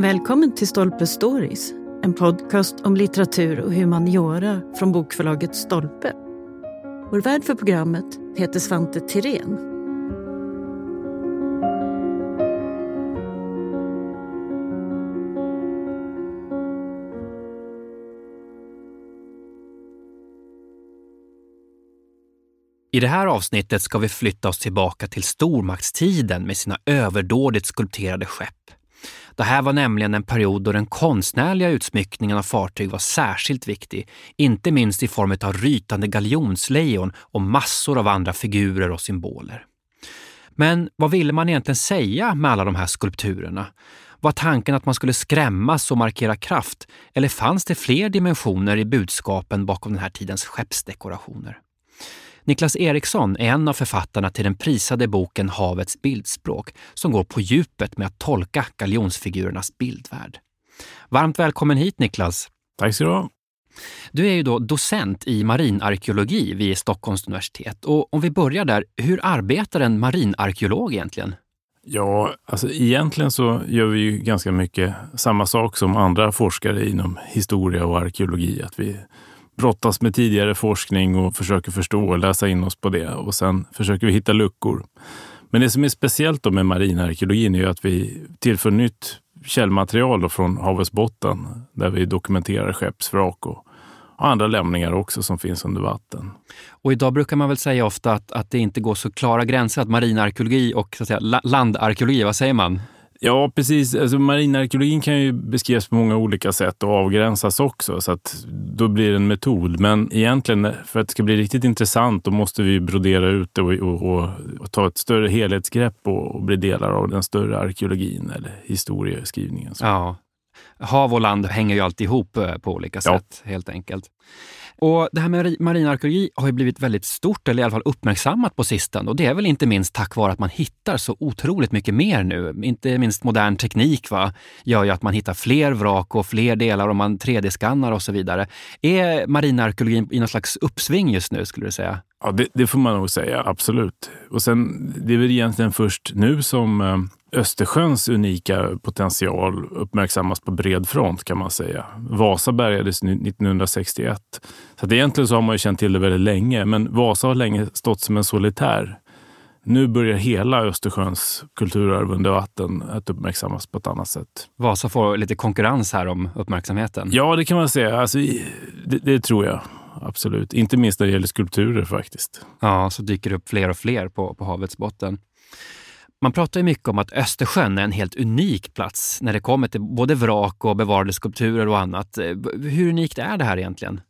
Välkommen till Stolpe Stories, en podcast om litteratur och humaniora från bokförlaget Stolpe. Vår värd för programmet heter Svante Tirén. I det här avsnittet ska vi flytta oss tillbaka till stormaktstiden med sina överdådigt skulpterade skepp. Det här var nämligen en period då den konstnärliga utsmyckningen av fartyg var särskilt viktig, inte minst i form av rytande galjonslejon och massor av andra figurer och symboler. Men vad ville man egentligen säga med alla de här skulpturerna? Var tanken att man skulle skrämmas och markera kraft? Eller fanns det fler dimensioner i budskapen bakom den här tidens skeppsdekorationer? Niklas Eriksson är en av författarna till den prisade boken Havets bildspråk som går på djupet med att tolka galjonsfigurernas bildvärld. Varmt välkommen hit Niklas! Tack ska du ha! Du är ju då docent i marinarkeologi vid Stockholms universitet. Och om vi börjar där, hur arbetar en marinarkeolog egentligen? Ja, alltså egentligen så gör vi ju ganska mycket samma sak som andra forskare inom historia och arkeologi. Att vi brottas med tidigare forskning och försöker förstå och läsa in oss på det. Och sen försöker vi hitta luckor. Men det som är speciellt med marinarkeologin är att vi tillför nytt källmaterial från havets botten där vi dokumenterar skeppsvrak och andra lämningar också som finns under vatten. Och idag brukar man väl säga ofta att, att det inte går så klara gränser, att marinarkeologi och så att säga, landarkeologi, vad säger man? Ja, precis. Alltså, marinarkeologin kan ju beskrivas på många olika sätt och avgränsas också, så att då blir det en metod. Men egentligen, för att det ska bli riktigt intressant, då måste vi brodera ut det och, och, och, och ta ett större helhetsgrepp och, bli delar av den större arkeologin eller historieskrivningen. Ja. Hav och land hänger ju alltid ihop eh, på olika sätt, ja. helt enkelt. Och det här med marinarkeologi har ju blivit väldigt stort, eller i alla fall uppmärksammat på sistone. Och det är väl inte minst tack vare att man hittar så otroligt mycket mer nu. Inte minst modern teknik va, gör ju att man hittar fler vrak och fler delar och man 3D-skannar och så vidare. Är marinarkeologin i någon slags uppsving just nu, skulle du säga? Ja, det, det, får man nog säga, absolut. Och sen, det är väl egentligen först nu som eh, Östersjöns unika potential uppmärksammas på bred front kan man säga. Vasa bärgades 1961. Så att egentligen så har man ju känt till det väldigt länge, men Vasa har länge stått som en solitär. Nu börjar hela Östersjöns kulturarv under vatten att uppmärksammas på ett annat sätt. Vasa får lite konkurrens här om uppmärksamheten. Ja, det kan man säga. Alltså, det, det tror jag absolut. Inte minst när det gäller skulpturer faktiskt. Ja, så dyker det upp fler och fler på, på havets botten. Man pratar ju mycket om att Östersjön är en helt unik plats när det kommer till både vrak och bevarade skulpturer och annat. Hur unikt är det här egentligen?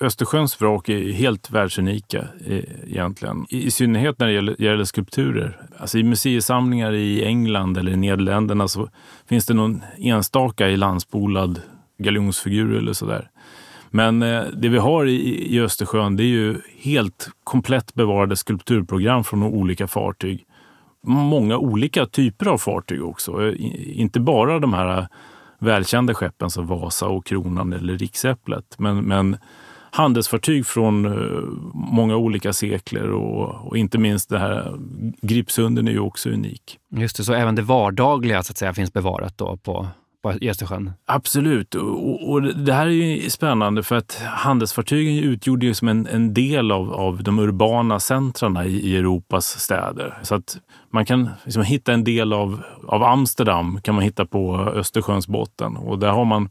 Östersjöns vrak är helt världsunika eh, egentligen. I synnerhet när det gäller, gäller skulpturer. Alltså I museisamlingar i England eller i Nederländerna så finns det någon enstaka i landspolad galjonsfigur eller sådär. Men eh, det vi har i, i Östersjön det är ju helt komplett bevarade skulpturprogram från olika fartyg många olika typer av fartyg också. Eh, inte bara de här eh, välkända skeppen som Vasa och Kronan eller Riksäpplet, men, men handelsfartyg från många olika sekler och, och, inte minst det här Gripsunden är ju också unik. Just det, så även det vardagliga så att säga finns bevarat då på i Östersjön? Absolut. Och, och, det här är ju spännande för att handelsfartygen utgjorde ju som en, en del av, av de urbana centrarna i, i Europas städer. Så att man kan liksom hitta en del av, av Amsterdam kan man hitta på Östersjöns botten. Och där har man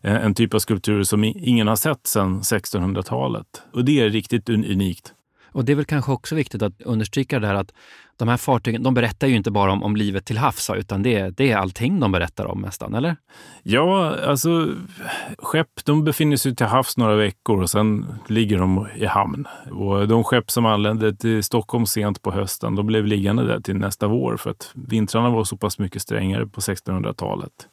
en, en typ av skulptur som ingen har sett sedan 1600-talet. Och det är riktigt unikt. Och det är väl kanske också viktigt att understryka det här att de här fartygen, de berättar ju inte bara om, om livet till havs, utan det, det är allting de berättar om nästan, eller? Ja, alltså skepp de befinner sig till havs några veckor och sen ligger de i hamn. Och de skepp som anlände till Stockholm sent på hösten, de blev liggande där till nästa vår för att vintrarna var så pass mycket strängare på 1600-talet.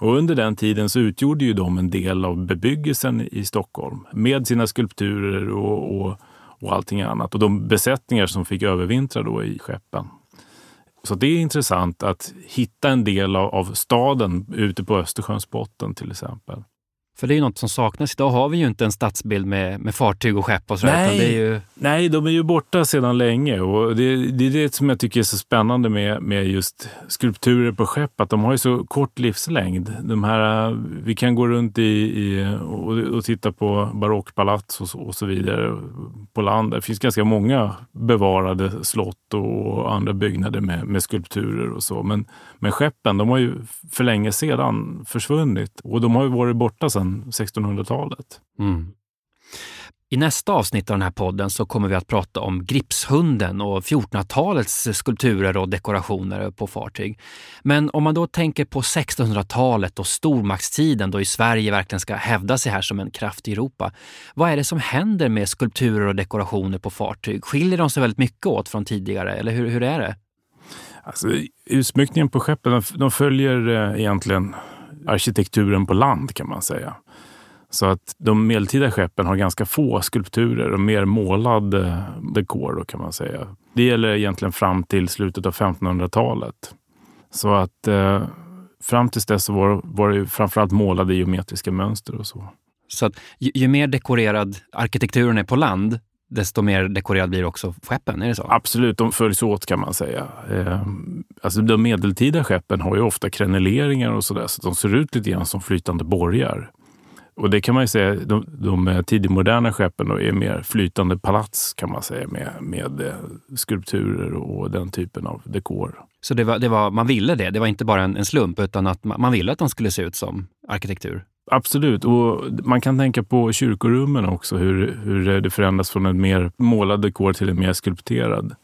Och under den tiden så utgjorde ju de en del av bebyggelsen i Stockholm med sina skulpturer och, och och allting annat. Och de besättningar som fick övervintra då i skeppen. Så det är intressant att hitta en del av, av staden ute på Östersjöns botten till exempel. För det är ju något som saknas. Idag har vi ju inte en stadsbild med, med fartyg och skepp och sådär. Nej. Det är ju... Nej, de är ju borta sedan länge och det, det är det som jag tycker är så spännande med, med just skulpturer på skepp, att de har ju så kort livslängd. De här, vi kan gå runt i, i och, och, titta på barockpalats och, och, så vidare på land. Det finns ganska många bevarade slott och andra byggnader med, med skulpturer och så. Men, men skeppen, de har ju för länge sedan försvunnit och de har ju varit borta sedan 1600-talet. Mm. I nästa avsnitt av den här podden så kommer vi att prata om Gripshunden och 1400-talets skulpturer och dekorationer på fartyg. Men om man då tänker på 1600-talet och stormaktstiden då i Sverige verkligen ska hävda sig här som en kraft i Europa. Vad är det som händer med skulpturer och dekorationer på fartyg? Skiljer de sig väldigt mycket åt från tidigare eller hur, hur är det? Alltså, utsmyckningen på skeppen de följer eh, egentligen arkitekturen på land kan man säga. Så att de medeltida skeppen har ganska få skulpturer och mer målad eh, dekor då kan man säga. Det gäller egentligen fram till slutet av 1500-talet. Så att eh, fram till dess så var, var det framförallt målade geometriska mönster och så. Så att ju, ju mer dekorerad arkitekturen är på land, desto mer dekorerad blir också skeppen? Är det så? Absolut, de följs åt kan man säga. Eh, alltså de medeltida skeppen har ju ofta kreneleringar och sådär, så de ser ut lite grann som flytande borgar. Och det kan man ju säga, de, de tidigmoderna skeppen är mer flytande palats kan man säga med, med eh, skulpturer och den typen av dekor. Så det var, det var, man ville det? Det var inte bara en, en slump utan att man, man ville att de skulle se ut som arkitektur? Absolut, och man kan tänka på kyrkorummen också, hur, hur det förändras från en mer målad dekor till en mer skulpterad.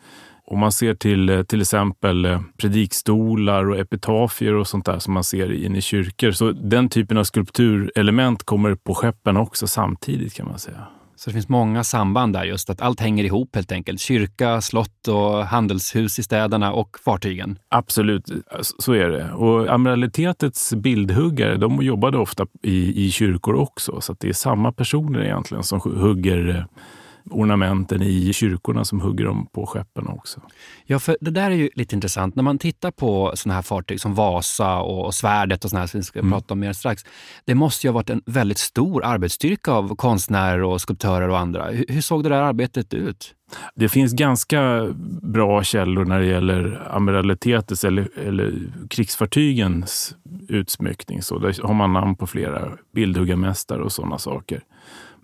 Om man ser till eh, till exempel eh, predikstolar och epitafier och sånt där som man ser inne i kyrkor. Så den typen av skulpturelement kommer på skeppen också samtidigt kan man säga. Så det finns många samband där, just att allt hänger ihop helt enkelt. Kyrka, slott och handelshus i städerna och fartygen. Absolut, så är det. Och amiralitetets bildhuggare, de jobbade ofta i, i kyrkor också. Så det är samma personer egentligen som hugger eh, ornamenten i kyrkorna som hugger dem på skeppen också. Ja, för det där är ju lite intressant. När man tittar på sådana här fartyg som Vasa och Svärdet och sådana här som vi ska mm. prata om mer strax. Det måste ju ha varit en väldigt stor arbetsstyrka av konstnärer och skulptörer och andra. Hur, hur såg det där arbetet ut? Det finns ganska bra källor när det gäller amiralitetets eller, eller krigsfartygens utsmyckning. Så där har man namn på flera bildhuggarmästare och sådana saker.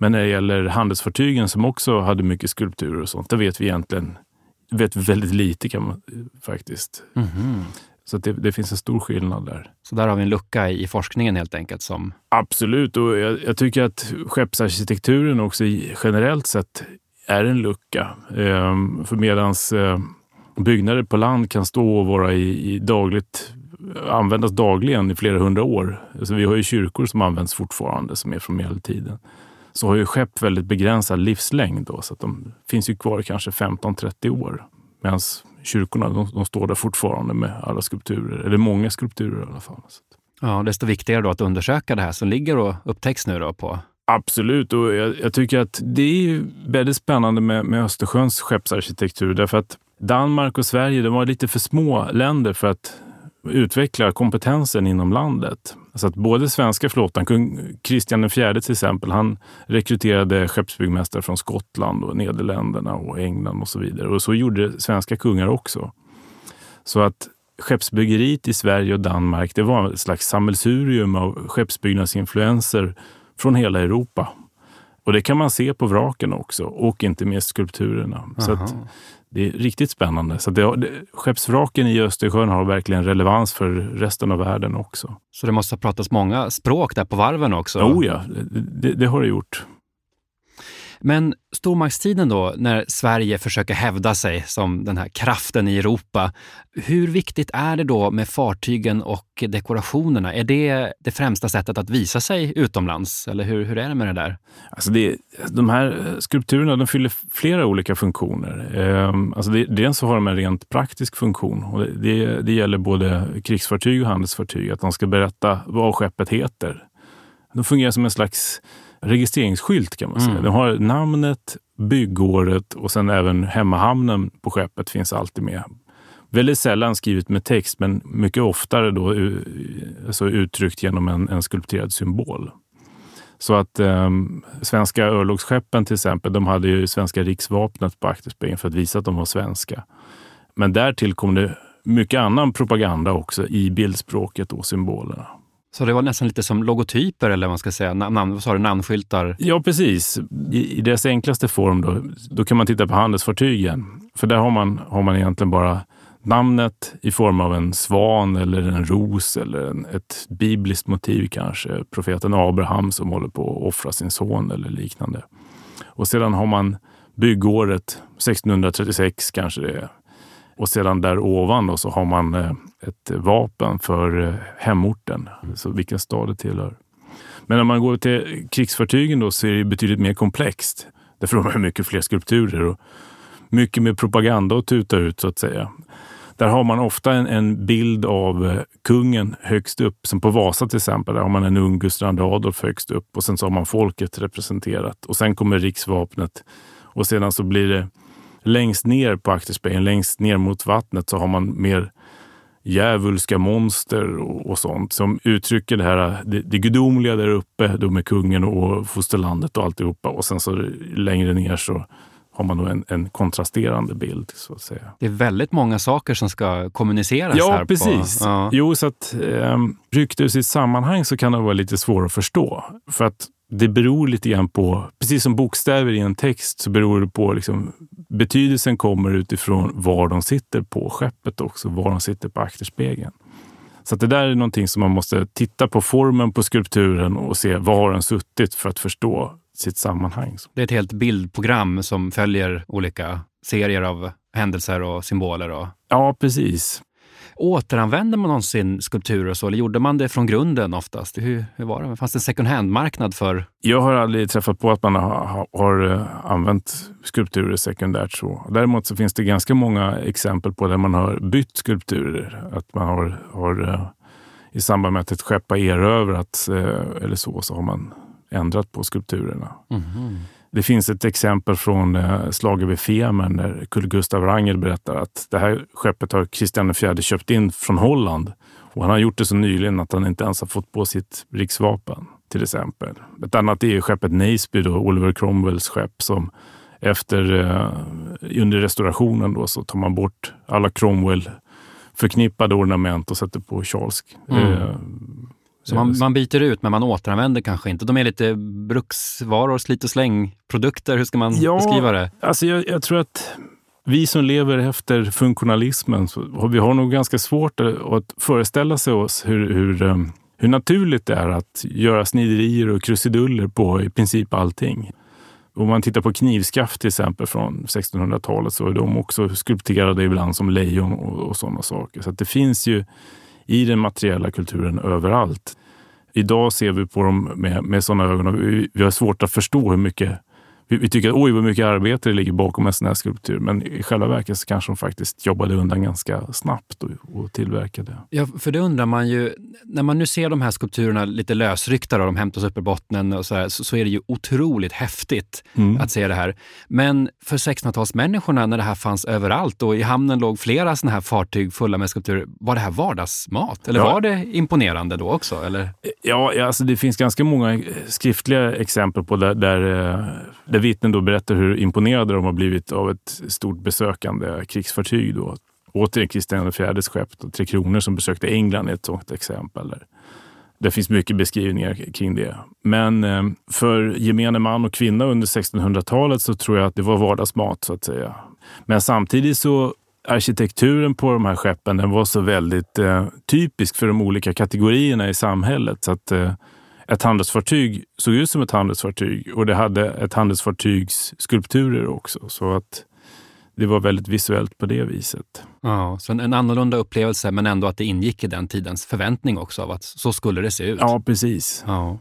Men när det gäller handelsfartygen som också hade mycket skulpturer och sånt, där vet vi egentligen vet väldigt lite kan man faktiskt. Mm -hmm. Så det, det, finns en stor skillnad där. Så där har vi en lucka i, forskningen helt enkelt? Som... Absolut, och jag, jag tycker att skeppsarkitekturen också generellt sett är en lucka. Ehm, för medans eh, byggnader på land kan stå och vara i, i dagligt användas dagligen i flera hundra år. Alltså vi har ju kyrkor som används fortfarande som är från medeltiden så har ju skepp väldigt begränsad livslängd. Då, så att de finns ju kvar kanske 15-30 år. Medan kyrkorna de, de, står där fortfarande med alla skulpturer, eller många skulpturer i alla fall. Ja, desto viktigare då att undersöka det här som ligger och upptäcks nu då på Absolut, och jag, jag, tycker att det är väldigt spännande med, med Östersjöns skeppsarkitektur därför att Danmark och Sverige de var lite för små länder för att utveckla kompetensen inom landet. Så att både svenska flottan, kung Kristian IV till exempel, han rekryterade skeppsbyggmästare från Skottland och Nederländerna och England och så vidare. Och så gjorde svenska kungar också. Så att skeppsbyggeriet i Sverige och Danmark, det var ett slags sammelsurium av skeppsbyggnadsinfluenser från hela Europa. Och det kan man se på vraken också och inte minst skulpturerna. Så det är riktigt spännande. Så det, det, skeppsvraken i Östersjön har verkligen relevans för resten av världen också. Så det måste ha pratats många språk där på varven också? Oh ja, det, det har det gjort. Men stormaktstiden då, när Sverige försöker hävda sig som den här kraften i Europa. Hur viktigt är det då med fartygen och dekorationerna? Är det det främsta sättet att visa sig utomlands? Eller hur, hur är det med det där? Alltså det, de här skulpturerna de fyller flera olika funktioner. Ehm, alltså det, dels så har de en rent praktisk funktion. Och det, det, det gäller både krigsfartyg och handelsfartyg. Att de ska berätta vad skeppet heter. De fungerar som en slags registreringsskylt kan man säga. Mm. Den har namnet, byggåret och sen även hemmahamnen på skeppet finns alltid med. Väldigt sällan skrivet med text, men mycket oftare då alltså uttryckt genom en, en skulpterad symbol. Så att eh, svenska örlogsskeppen till exempel, de hade ju svenska riksvapnet på akterspegeln för att visa att de var svenska. Men därtill kom det mycket annan propaganda också i bildspråket och symbolerna. Så det var nästan lite som logotyper eller vad man ska säga, namn, vad sa du, namnskyltar? Ja, precis. I, I dess enklaste form då, då kan man titta på handelsfartygen. För där har man, har man egentligen bara namnet i form av en svan eller en ros eller en, ett bibliskt motiv kanske. Profeten Abraham som håller på att offra sin son eller liknande. Och sedan har man byggåret 1636 kanske det är. Och sedan där ovan då så har man eh, ett vapen för eh, hemorten, så vilken stad det tillhör. Men när man går till krigsfartygen då så är det betydligt mer komplext. Därför har man mycket fler skulpturer och mycket mer propaganda att tuta ut så att säga. Där har man ofta en, en, bild av eh, kungen högst upp, som på Vasa till exempel. Där har man en ung Gustav II Adolf högst upp och sen så har man folket representerat. Och sen kommer riksvapnet och sedan så blir det längst ner på akterspegeln, längst ner mot vattnet, så har man mer djävulska monster och, och, sånt som uttrycker det här det, det gudomliga där uppe då med kungen och fosterlandet och alltihopa. Och sen så längre ner så har man då en, en, kontrasterande bild. så att säga. Det är väldigt många saker som ska kommuniceras ja, här. Precis. På, ja, Jo, så att eh, ryckt ur sitt sammanhang så kan det vara lite svårt att förstå. För att det beror lite grann på, precis som bokstäver i en text, så beror det på liksom, betydelsen kommer utifrån var de sitter på skeppet också, var de sitter på akterspegeln. Så det där är någonting som man måste titta på formen på skulpturen och se var den suttit för att förstå sitt sammanhang. Det är ett helt bildprogram som följer olika serier av händelser och symboler. Och... Ja, precis. Återanvände man någonsin skulpturer så, eller gjorde man det från grunden oftast? Hur, hur var det? Fanns det en second hand-marknad för? Jag har aldrig träffat på att man har, har eh, använt skulpturer sekundärt så. Däremot så finns det ganska många exempel på där man har bytt skulpturer. Att man har, har eh, i samband med att ett skepp har erövrats eh, eller så, så har man ändrat på skulpturerna. Mm. Det finns ett exempel från eh, slaget vid Femern där Carl Gustav Wrangel berättar att det här skeppet har Kristian IV köpt in från Holland. Och han har gjort det så nyligen att han inte ens har fått på sitt riksvapen till exempel. Ett annat är skeppet Naseby, då, Oliver Cromwells skepp som efter, eh, under restaurationen då, så tar man bort alla Cromwell förknippade ornament och sätter på Charles mm. eh, så man, man, byter ut, men man återanvänder kanske inte. De är lite bruksvaror, slit och släng-produkter. Hur ska man ja, beskriva det? Alltså jag, jag, tror att vi som lever efter funktionalismen, så, vi har nog ganska svårt att föreställa sig oss hur, hur, eh, hur naturligt det är att göra sniderier och krusiduller på i princip allting. Om man tittar på knivskaft till exempel från 1600-talet så är de också skulpterade ibland som lejon och, och sådana saker. Så det finns ju i den materiella kulturen överallt. Idag ser vi på dem med, med sådana ögon och vi, vi har svårt att förstå hur mycket vi, tycker att oj vad mycket arbete det ligger bakom en sån här skulptur. Men i själva verket så kanske de faktiskt jobbade undan ganska snabbt och, och tillverkade. Ja, för det undrar man ju. När man nu ser de här skulpturerna lite lösryckta, och de hämtas upp ur bottnen och så, här, så, så, är det ju otroligt häftigt mm. att se det här. Men för 1600-talsmänniskorna när det här fanns överallt och i hamnen låg flera sådana här fartyg fulla med skulpturer, var det här vardagsmat? Eller ja. var det imponerande då också? Eller? Ja, alltså det finns ganska många skriftliga exempel på där, där, eh, där vittnen då berättar hur imponerade de har blivit av ett stort besökande krigsfartyg. Då. Återigen Kristian IVs skepp, Tre Kronor, som besökte England är ett sådant exempel. Där. Det finns mycket beskrivningar kring det. Men eh, för gemene man och kvinna under 1600-talet så tror jag att det var vardagsmat så att säga. Men samtidigt så arkitekturen på de här skeppen den var så väldigt eh, typisk för de olika kategorierna i samhället. Så att eh, ett handelsfartyg såg ut som ett handelsfartyg och det hade ett handelsfartygs skulpturer också. Så att det var väldigt visuellt på det viset. Ja, så en annorlunda upplevelse men ändå att det ingick i den tidens förväntning också av att så skulle det se ut. Ja, precis. Ja.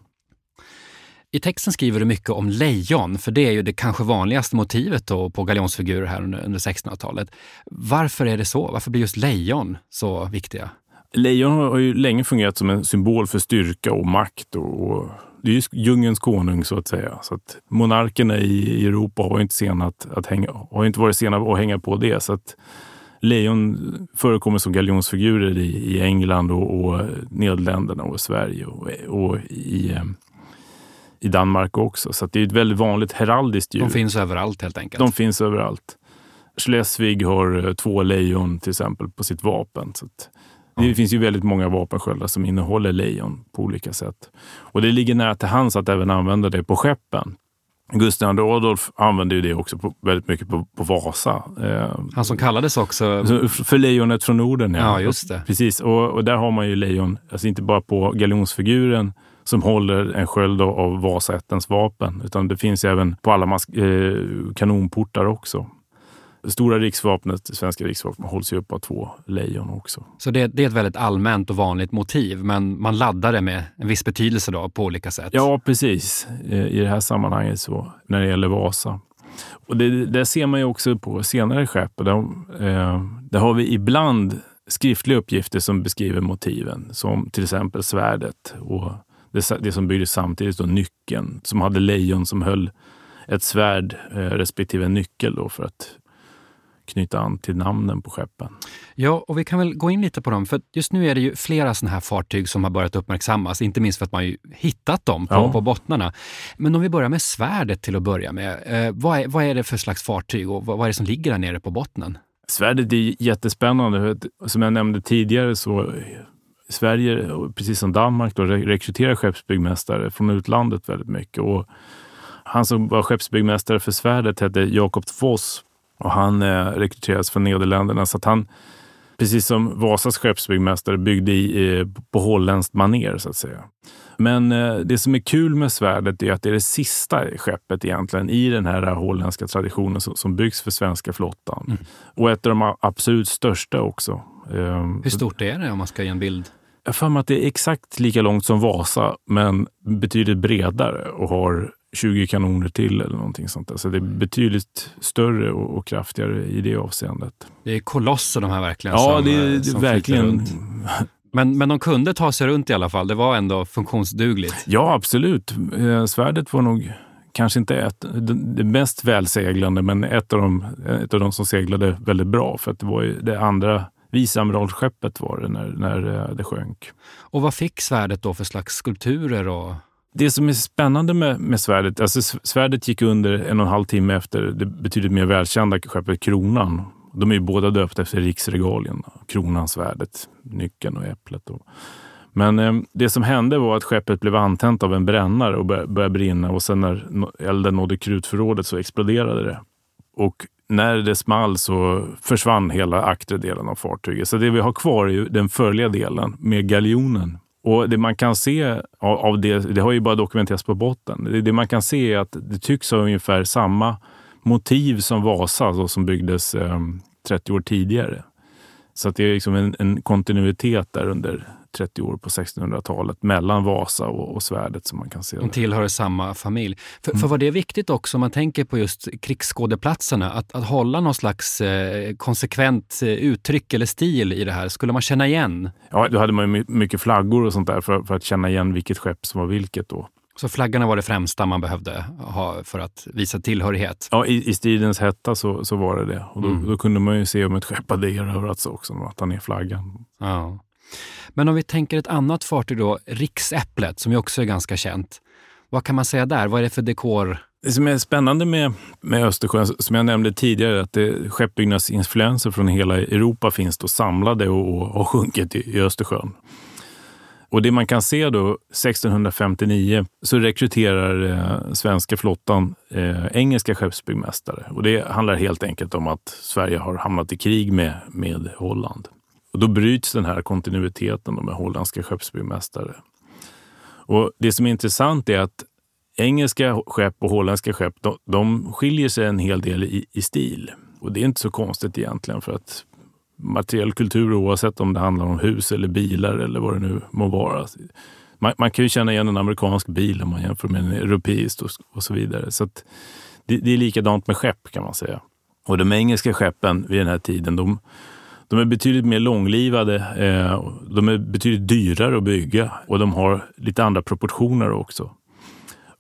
I texten skriver du mycket om lejon, för det är ju det kanske vanligaste motivet på galjonsfigurer här under, under 1600-talet. Varför är det så? Varför blir just lejon så viktiga? Lejon har ju länge fungerat som en symbol för styrka och makt. Och, det är ju djungelns konung så att säga. Så att monarkerna i Europa har inte, senat att hänga, har inte varit sena att hänga på det. Så att lejon förekommer som galjonsfigurer i, i England och, och Nederländerna och Sverige och, och i, i Danmark också. Så det är ett väldigt vanligt heraldiskt djur. De finns överallt helt enkelt. De finns överallt. Schleswig har eh, två lejon till exempel på sitt vapen. Så det mm. finns ju väldigt många vapensköldar som innehåller lejon på olika sätt. Och det ligger nära till hands att även använda det på skeppen. Gustav II Adolf använde ju det också på, väldigt mycket på, på Vasa. Eh, Han som kallades också... För lejonet från Norden, ja. ja just det. Precis, och, och, där har man ju lejon, alltså inte bara på galjonsfiguren som håller en sköld av Vasaättens vapen, utan det finns även på alla mask, eh, kanonportar också. Det stora riksvapnet, det svenska riksvapnet, hålls ju upp av två lejon också. Så det, det, är ett väldigt allmänt och vanligt motiv, men man laddar det med en viss betydelse då, på olika sätt? Ja, precis. I det här sammanhanget så, när det gäller Vasa. Och det, det ser man ju också på senare skepp. Där, eh, där har vi ibland skriftliga uppgifter som beskriver motiven, som till exempel svärdet och det, det som byggdes samtidigt, då, nyckeln, som hade lejon som höll ett svärd eh, respektive en nyckel då för att knyta an till namnen på skeppen. Ja, och vi kan väl gå in lite på dem. För just nu är det ju flera sådana här fartyg som har börjat uppmärksammas, inte minst för att man ju hittat dem på, ja. på bottnarna. Men om vi börjar med svärdet till att börja med. Eh, vad, är, vad är det för slags fartyg och vad, vad är det som ligger där nere på bottnen? Svärdet är jättespännande. Som jag nämnde tidigare så Sverige, precis som Danmark, då, rekryterar skeppsbyggmästare från utlandet väldigt mycket. Och han som var skeppsbyggmästare för svärdet hette Jakob Voss och han eh, rekryterades från Nederländerna. Så att han, precis som Vasas skeppsbyggmästare, byggde i, eh, på holländskt maner så att säga. Men eh, det som är kul med svärdet är att det är det sista skeppet egentligen i den här holländska traditionen som, som byggs för svenska flottan. Mm. Och ett av de absolut största också. Hur stort är det om man ska ge en bild? Jag har att det är exakt lika långt som Vasa, men betydligt bredare och har 20 kanoner till eller någonting sånt. Där. Så det är betydligt större och, och kraftigare i det avseendet. Det är kolosser de här verkligen. Ja, som, det är, det är verkligen. Men, men de kunde ta sig runt i alla fall. Det var ändå funktionsdugligt. Ja, absolut. Eh, svärdet var nog kanske inte ett, det mest välseglande, men ett av, de, ett av de som seglade väldigt bra. För att det var det andra viceamiralsskeppet var det när, när eh, det sjönk. Och vad fick svärdet då för slags skulpturer? Och... Det som är spännande med, med svärdet, alltså svärdet gick under en och en halv timme efter det betydligt mer välkända skeppet Kronan. De är ju båda döpta efter riksregalien. Kronan, svärdet, nyckeln och äpplet. Och. Men eh, det som hände var att skeppet blev antänt av en brännare och började brinna och sen när elden nådde krutförrådet så exploderade det. Och när det small så försvann hela aktre delen av fartyget. Så det vi har kvar är den förliga delen med galjonen. Och det man kan se av det, det har ju bara dokumenterats på botten. Det, det man kan se är att det tycks ha ungefär samma motiv som Vasa då, som byggdes eh, 30 år tidigare. Så att det är liksom en, en kontinuitet där under 30 år på 1600-talet mellan Vasa och, och svärdet som man kan se. De tillhör samma familj. För, mm. för var det viktigt också om man tänker på just krigsskådeplatserna, att, att hålla någon slags eh, konsekvent eh, uttryck eller stil i det här? Skulle man känna igen? Ja, då hade man mycket flaggor och sånt där för, för att känna igen vilket skepp som var vilket då. Så flaggarna var det främsta man behövde ha för att visa tillhörighet? Ja, i, i stridens hetta så, så var det det. Och då, mm. då kunde man ju se om ett skepp hade erövrats också, att ta ner flaggan. Ja. Men om vi tänker ett annat fartyg då, Riksäpplet, som ju också är ganska känt. Vad kan man säga där? Vad är det för dekor? Det som är spännande med, med Östersjön, som jag nämnde tidigare, att det, skeppbyggnadsinfluenser från hela Europa finns då samlade och, har sjunkit i, i Östersjön. Och det man kan se då, 1659, så rekryterar eh, svenska flottan eh, engelska skeppsbyggmästare. Och det handlar helt enkelt om att Sverige har hamnat i krig med, med Holland. Och då bryts den här kontinuiteten med holländska skeppsbyggmästare. Och det som är intressant är att engelska skepp och holländska skepp, de, de skiljer sig en hel del i, i, stil. Och det är inte så konstigt egentligen för att materiell kultur, oavsett om det handlar om hus eller bilar eller vad det nu må vara. Man, man kan ju känna igen en amerikansk bil om man jämför med en europeisk och, och så vidare. Så det, det, är likadant med skepp kan man säga. Och de engelska skeppen vid den här tiden, de, de är betydligt mer långlivade. Eh, de är betydligt dyrare att bygga och de har lite andra proportioner också.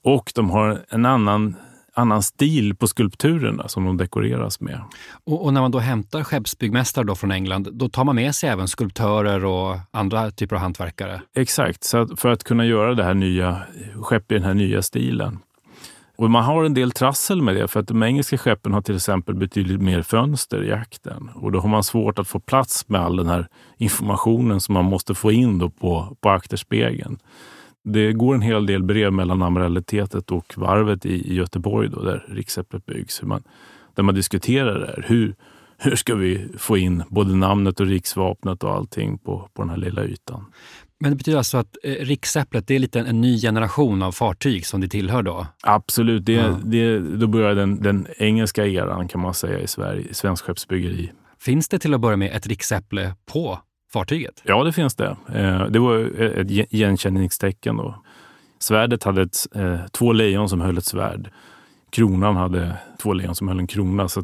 Och de har en annan annan stil på skulpturerna som de dekoreras med. Och, och, när man då hämtar skeppsbyggmästare då från England, då tar man med sig även skulptörer och andra typer av hantverkare? Exakt, så att för att kunna göra det här nya skepp i den här nya stilen. Och man har en del trassel med det, för att de engelska skeppen har till exempel betydligt mer fönster i akten. Och då har man svårt att få plats med all den här informationen som man måste få in då på, på akterspegeln. Det går en hel del brev mellan Amiralitetet och varvet i, Göteborg då, där riksäpplet byggs. Man, där man diskuterar det här. Hur, hur ska vi få in både namnet och riksvapnet och allting på, på den här lilla ytan? Men det betyder alltså att eh, riksäpplet det är lite en ny generation av fartyg som det tillhör då? Absolut. Det, ja. det, då börjar den, den engelska eran kan man säga i Sverige, svensk skeppsbyggeri. Finns det till att börja med ett riksäpple på fartyget? Ja, det finns det. Eh, det var ett igenkänningstecken. Då. Svärdet hade ett, eh, två lejon som höll ett svärd. Kronan hade två lejon som höll en krona. Så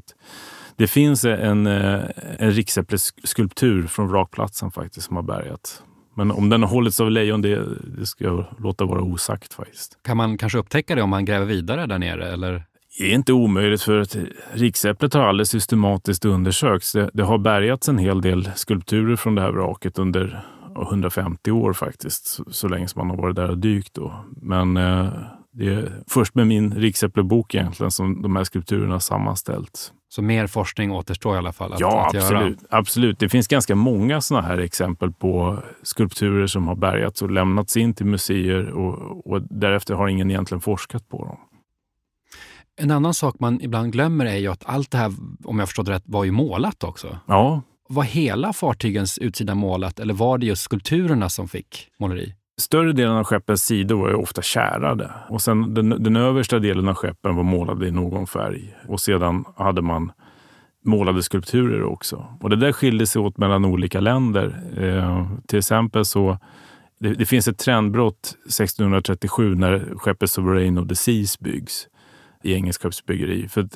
det finns en, eh, en riksäppleskulptur från vrakplatsen faktiskt som har bärgat. Men om den har hållits av lejon, det, det ska jag låta vara osagt faktiskt. Kan man kanske upptäcka det om man gräver vidare där nere? Eller? Det är inte omöjligt för att riksäpplet har aldrig systematiskt undersökts. Det, det, har bärgats en hel del skulpturer från det här vraket under 150 år faktiskt, så, så länge som man har varit där och dykt. Då. Men eh, det är först med min riksäpplebok egentligen som de här skulpturerna sammanställts. Så mer forskning återstår i alla fall att, ja, att absolut, göra? absolut. Det finns ganska många sådana här exempel på skulpturer som har bärgats och lämnats in till museer och, och därefter har ingen egentligen forskat på dem. En annan sak man ibland glömmer är ju att allt det här, om jag förstått rätt, var ju målat också. Ja. Var hela fartygens utsida målat eller var det just skulpturerna som fick måleri? Större delen av skeppens sidor var ju ofta kärade och sen den, den översta delen av skeppen var målade i någon färg och sedan hade man målade skulpturer också. Och det där skilde sig åt mellan olika länder. Eh, till exempel så det, det, finns ett trendbrott 1637 när skeppet Sovereign of the Seas byggs i engelsk skeppsbyggeri. För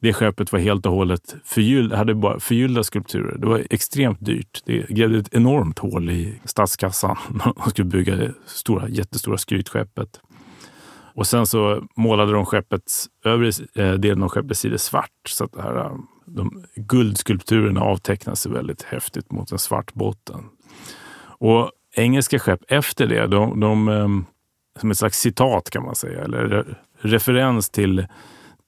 det skeppet var helt och hållet förgyllt. hade bara förgyllda skulpturer. Det var extremt dyrt. Det grävde ett enormt hål i statskassan när de skulle bygga det stora, jättestora skrytskeppet. Och sen så målade de skeppets övre eh, delen av skeppets sida svart så att det här, eh, de guldskulpturerna avtecknade sig väldigt häftigt mot en svart botten. Och engelska skepp efter det, de, de eh, som ett slags citat kan man säga, eller referens till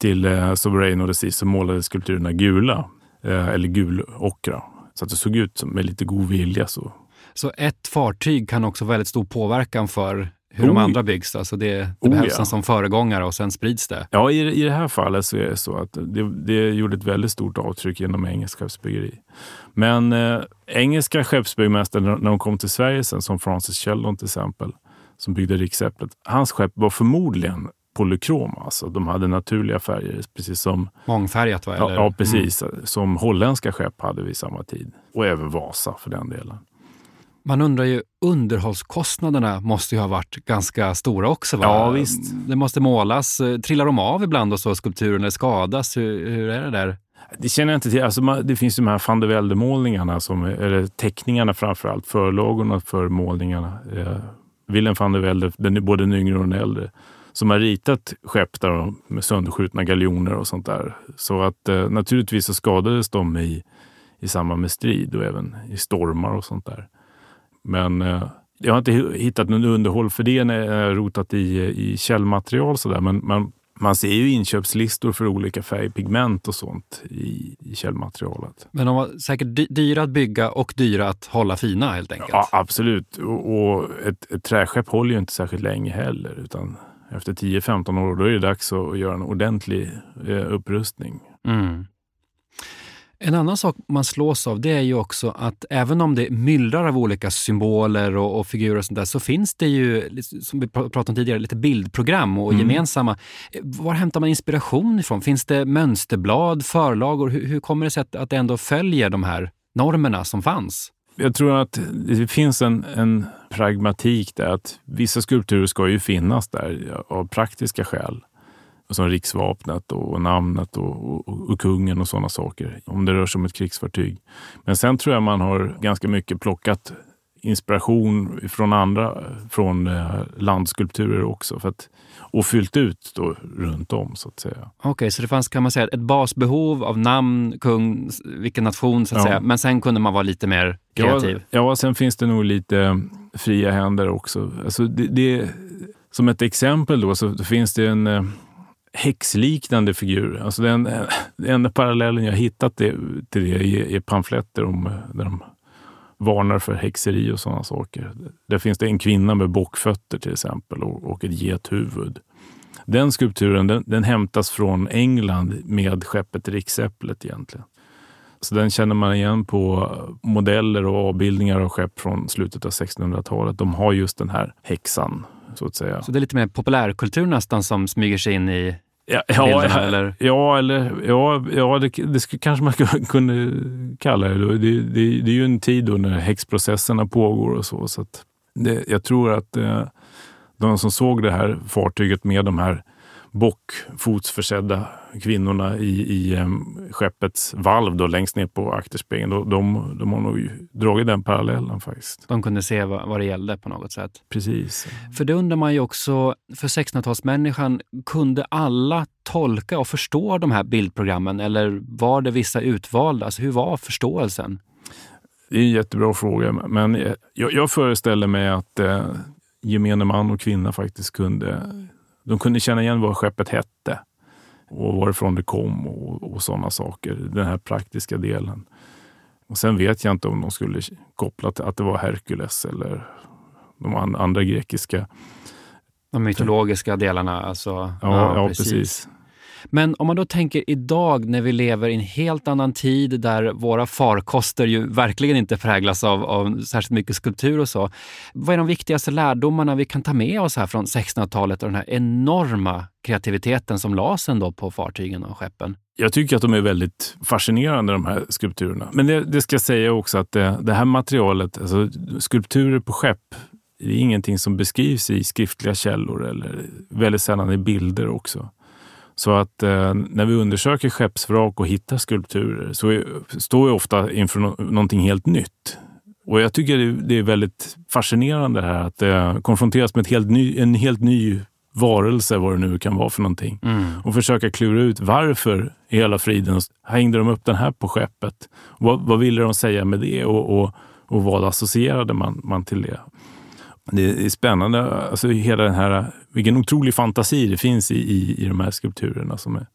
till eh, Sovereign och Sea så målade skulpturerna gula, eh, eller gulockra. Så att det såg ut som med lite god vilja. Så. så ett fartyg kan också väldigt stor påverkan för hur oh. de andra byggs? Alltså det, det oh, behövs ja. som föregångare och sen sprids det? Ja, i, i det här fallet så är det så att det, det gjorde ett väldigt stort avtryck genom engelsk skeppsbyggeri. Men eh, engelska skeppsbyggmästare, när de kom till Sverige sen, som Francis Sheldon till exempel, som byggde riksäpplet, hans skepp var förmodligen polykrom. Alltså. De hade naturliga färger, precis som... Mångfärgat va? Eller? Ja, precis. Mm. Som holländska skepp hade vid samma tid. Och även Vasa för den delen. Man undrar ju, underhållskostnaderna måste ju ha varit ganska stora också? Va? Ja, visst. Det måste målas. Trillar de av ibland och så, skulpturen, eller skadas? Hur, hur är det där? Det känner jag inte till. Alltså, det finns de här van der Velde-målningarna, eller teckningarna framför allt, förlagorna för målningarna. Eh, Willem van der Velde, den både den yngre och den äldre, som har ritat skepp där med sönderskjutna galjoner och sånt där. Så att eh, naturligtvis så skadades de i, i samband med strid och även i stormar och sånt där. Men eh, jag har inte hittat något underhåll för det när jag rotat i, i källmaterial. Så där. Men man, man ser ju inköpslistor för olika färgpigment och sånt i, i källmaterialet. Men de var säkert dyra att bygga och dyra att hålla fina helt enkelt? Ja, absolut. Och, och ett, ett träskepp håller ju inte särskilt länge heller. Utan efter 10-15 år, då är det dags att göra en ordentlig eh, upprustning. Mm. En annan sak man slås av det är ju också att även om det myllrar av olika symboler och, och figurer och sånt där, så finns det ju, som vi pratade om tidigare, lite bildprogram och mm. gemensamma. Var hämtar man inspiration ifrån? Finns det mönsterblad, förlagor? Hur, hur kommer det sig att, att det ändå följer de här normerna som fanns? Jag tror att det finns en, en pragmatik där. Att vissa skulpturer ska ju finnas där av praktiska skäl. Som riksvapnet och namnet och, och, och kungen och sådana saker. Om det rör sig om ett krigsfartyg. Men sen tror jag man har ganska mycket plockat inspiration från andra, från eh, landskulpturer också. För att, och fyllt ut då runt om så att säga. Okej, okay, så det fanns kan man säga ett basbehov av namn, kung, vilken nation så att ja. säga. Men sen kunde man vara lite mer kreativ? Ja, ja, sen finns det nog lite fria händer också. Alltså det, det som ett exempel då så finns det en eh, häxliknande figur. Alltså den, enda parallellen jag hittat till det är pamfletter om, där de varnar för häxeri och sådana saker. Där finns det en kvinna med bockfötter till exempel och, och ett gethuvud. Den skulpturen den, den hämtas från England med skeppet Riksäpplet egentligen. Så den känner man igen på modeller och avbildningar av skepp från slutet av 1600-talet. De har just den här häxan så att säga. Så det är lite mer populärkultur nästan som smyger sig in i Ja, ja, bilderna, eller? Ja, eller, ja, ja det, det skulle kanske man kunde kalla det. Det, det. det, är ju en tid då när häxprocesserna pågår och så. så det, jag tror att eh, de som såg det här fartyget med de här bockfotsförsedda kvinnorna i, i um, skeppets valv då, längst ner på akterspegeln, de, de, de har nog dragit den parallellen faktiskt. De kunde se vad, vad det gällde på något sätt. Precis. För det undrar man ju också, för 1600-talsmänniskan, kunde alla tolka och förstå de här bildprogrammen eller var det vissa utvalda? Alltså, hur var förståelsen? Det är en jättebra fråga, men jag, jag föreställer mig att eh, gemene man och kvinna faktiskt kunde de kunde känna igen vad skeppet hette och varifrån det kom och, och sådana saker. Den här praktiska delen. Och Sen vet jag inte om de skulle koppla till att det var Herkules eller de andra grekiska. De mytologiska delarna. Alltså, ja, ja, ja precis. precis. Men om man då tänker idag när vi lever i en helt annan tid där våra farkoster ju verkligen inte präglas av, av särskilt mycket skulptur och så. Vad är de viktigaste lärdomarna vi kan ta med oss här från 1600-talet och den här enorma kreativiteten som lades ändå på fartygen och skeppen? Jag tycker att de är väldigt fascinerande de här skulpturerna. Men det, det ska jag säga också att det, det här materialet, alltså skulpturer på skepp, det är ingenting som beskrivs i skriftliga källor eller väldigt sällan i bilder också. Så att eh, när vi undersöker skeppsvrak och hittar skulpturer så är, står vi ofta inför no någonting helt nytt. Och jag tycker det, det är väldigt fascinerande här att eh, konfronteras med helt ny, en helt ny varelse, vad det nu kan vara för någonting. Mm. Och försöka klura ut varför i hela friden hängde de upp den här på skeppet? Vad, vad ville de säga med det och, och, och vad associerade man, man till det? Det är spännande, alltså hela den här, vilken otrolig fantasi det finns i, i, i de här skulpturerna som är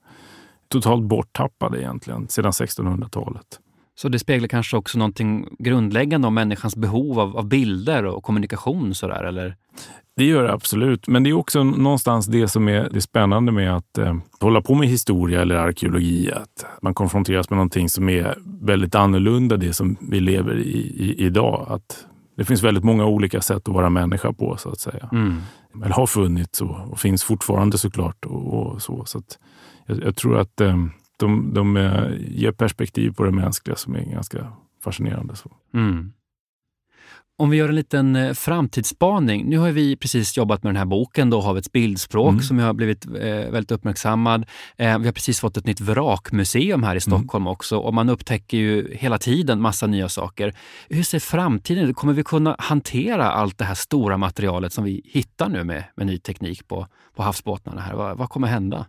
totalt borttappade egentligen sedan 1600-talet. Så det speglar kanske också någonting grundläggande om människans behov av, av bilder och kommunikation? Sådär, eller? Det gör det absolut, men det är också någonstans det som är det spännande med att eh, hålla på med historia eller arkeologi. Att man konfronteras med någonting som är väldigt annorlunda det som vi lever i, i idag. Att det finns väldigt många olika sätt att vara människa på så att säga. Mm. Eller har funnits och, och, finns fortfarande såklart. Och, och så så jag, jag, tror att eh, de, de eh, ger perspektiv på det mänskliga som är ganska fascinerande. Så. Mm. Om vi gör en liten eh, framtidsspaning. Nu har vi precis jobbat med den här boken, då, Havets bildspråk, mm. som har blivit eh, väldigt uppmärksammad. Eh, vi har precis fått ett nytt vrakmuseum här i mm. Stockholm mm. också och man upptäcker ju hela tiden massa nya saker. Hur ser framtiden ut? Kommer vi kunna hantera allt det här stora materialet som vi hittar nu med, med ny teknik på, på havsbottnarna? här? Vad, vad kommer hända?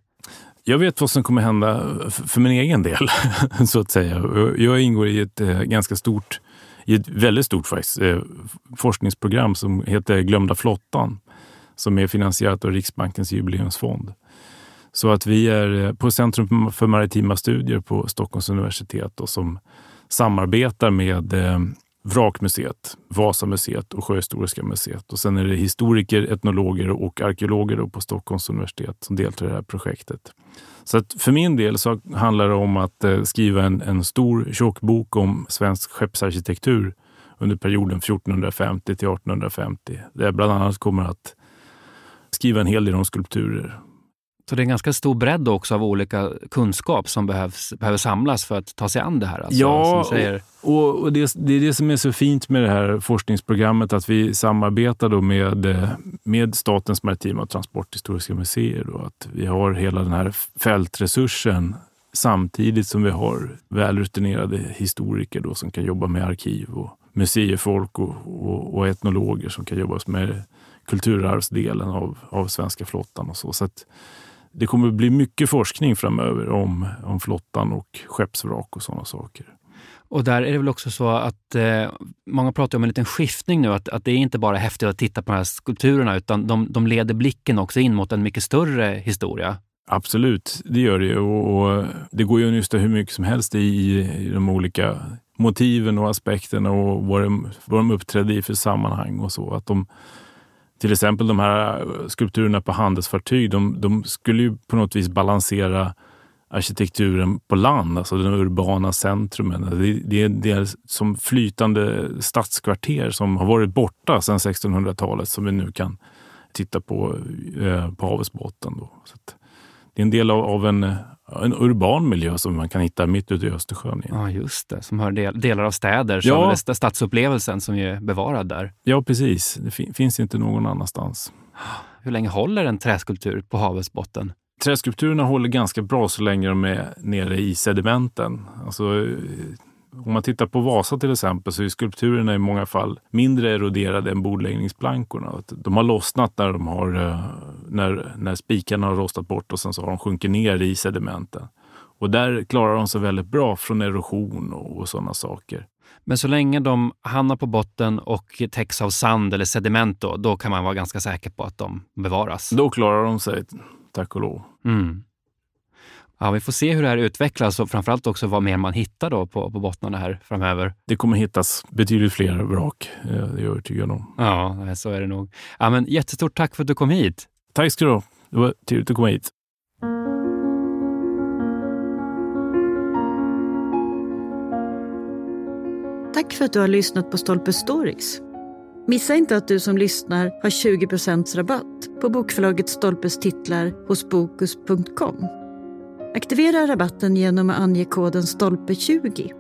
Jag vet vad som kommer hända för min egen del, så att säga. Jag ingår i ett eh, ganska stort i ett väldigt stort faktiskt, eh, forskningsprogram som heter Glömda flottan som är finansierat av Riksbankens jubileumsfond. Så att vi är eh, på Centrum för maritima studier på Stockholms universitet och som samarbetar med eh, Vrakmuseet, Vasamuseet och Sjöhistoriska museet. Och sen är det historiker, etnologer och arkeologer på Stockholms universitet som deltar i det här projektet. Så för min del så handlar det om att eh, skriva en, en stor tjock bok om svensk skeppsarkitektur under perioden 1450 till 1850. Där jag bland annat kommer att skriva en hel del om skulpturer så det är en ganska stor bredd också av olika kunskap som behövs, behöver samlas för att ta sig an det här. Alltså, ja, och, och det, det, är det som är så fint med det här forskningsprogrammet, att vi samarbetar då med, med Statens maritima och transporthistoriska museer. Då, att vi har hela den här fältresursen samtidigt som vi har välrutinerade historiker då, som kan jobba med arkiv och museifolk och, och, och, etnologer som kan jobba med kulturarvsdelen av, av svenska flottan och så. så det kommer bli mycket forskning framöver om, om flottan och skeppsvrak och sådana saker. Och där är det väl också så att eh, många pratar om en liten skiftning nu, att, att det är inte bara häftigt att titta på de här skulpturerna utan de, de leder blicken också in mot en mycket större historia. Absolut, det gör det. Och, och det går ju att nysta hur mycket som helst i, i de olika motiven och aspekterna och vad de, vad de uppträdde i för sammanhang och så. Att de, till exempel de här eh, skulpturerna på handelsfartyg, de, de skulle ju på något vis balansera arkitekturen på land, alltså de urbana centrumen. Det, det, det är som flytande stadskvarter som har varit borta sedan 1600-talet som vi nu kan titta på eh, på havets botten. Då. Så det är en del av, av en, en, urban miljö som man kan hitta mitt ute i Östersjön. Igen. Ja, just det. Som hör del, delar av städer, som ja. stadsupplevelsen som är bevarad där. Ja, precis. Det fin finns inte någon annanstans. Hur länge håller en träskulptur på havets botten? Träskulpturerna håller ganska bra så länge de är nere i sedimenten. Alltså, om man tittar på Vasa till exempel så är skulpturerna i många fall mindre eroderade än bordläggningsplankorna. De har lossnat när, de har, eh, när, när spikarna har rostat bort och sen så har de sjunkit ner i sedimenten. Och där klarar de sig väldigt bra från erosion och, och sådana saker. Men så länge de hamnar på botten och täcks av sand eller sediment då, då kan man vara ganska säker på att de bevaras? Då klarar de sig, tack och lov. Mm. Ja, vi får se hur det här utvecklas och framförallt också vad mer man hittar då på, på bottnarna här framöver. Det kommer hittas betydligt fler vrak, det är jag övertygad om. Ja, så är det nog. Ja, men jättestort tack för att du kom hit. Tack ska du ha. Det var trevligt att komma hit. Tack för att du har lyssnat på Stolpe Stories. Missa inte att du som lyssnar har 20 rabatt på bokförlaget Stolpes titlar hos Bokus.com. Aktivera rabatten genom att ange koden STOLPE20.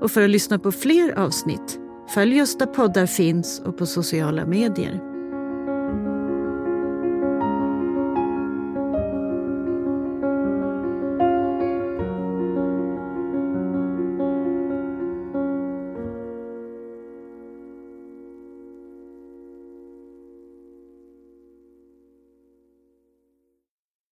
Och för att lyssna på fler avsnitt, följ oss där poddar finns och på sociala medier.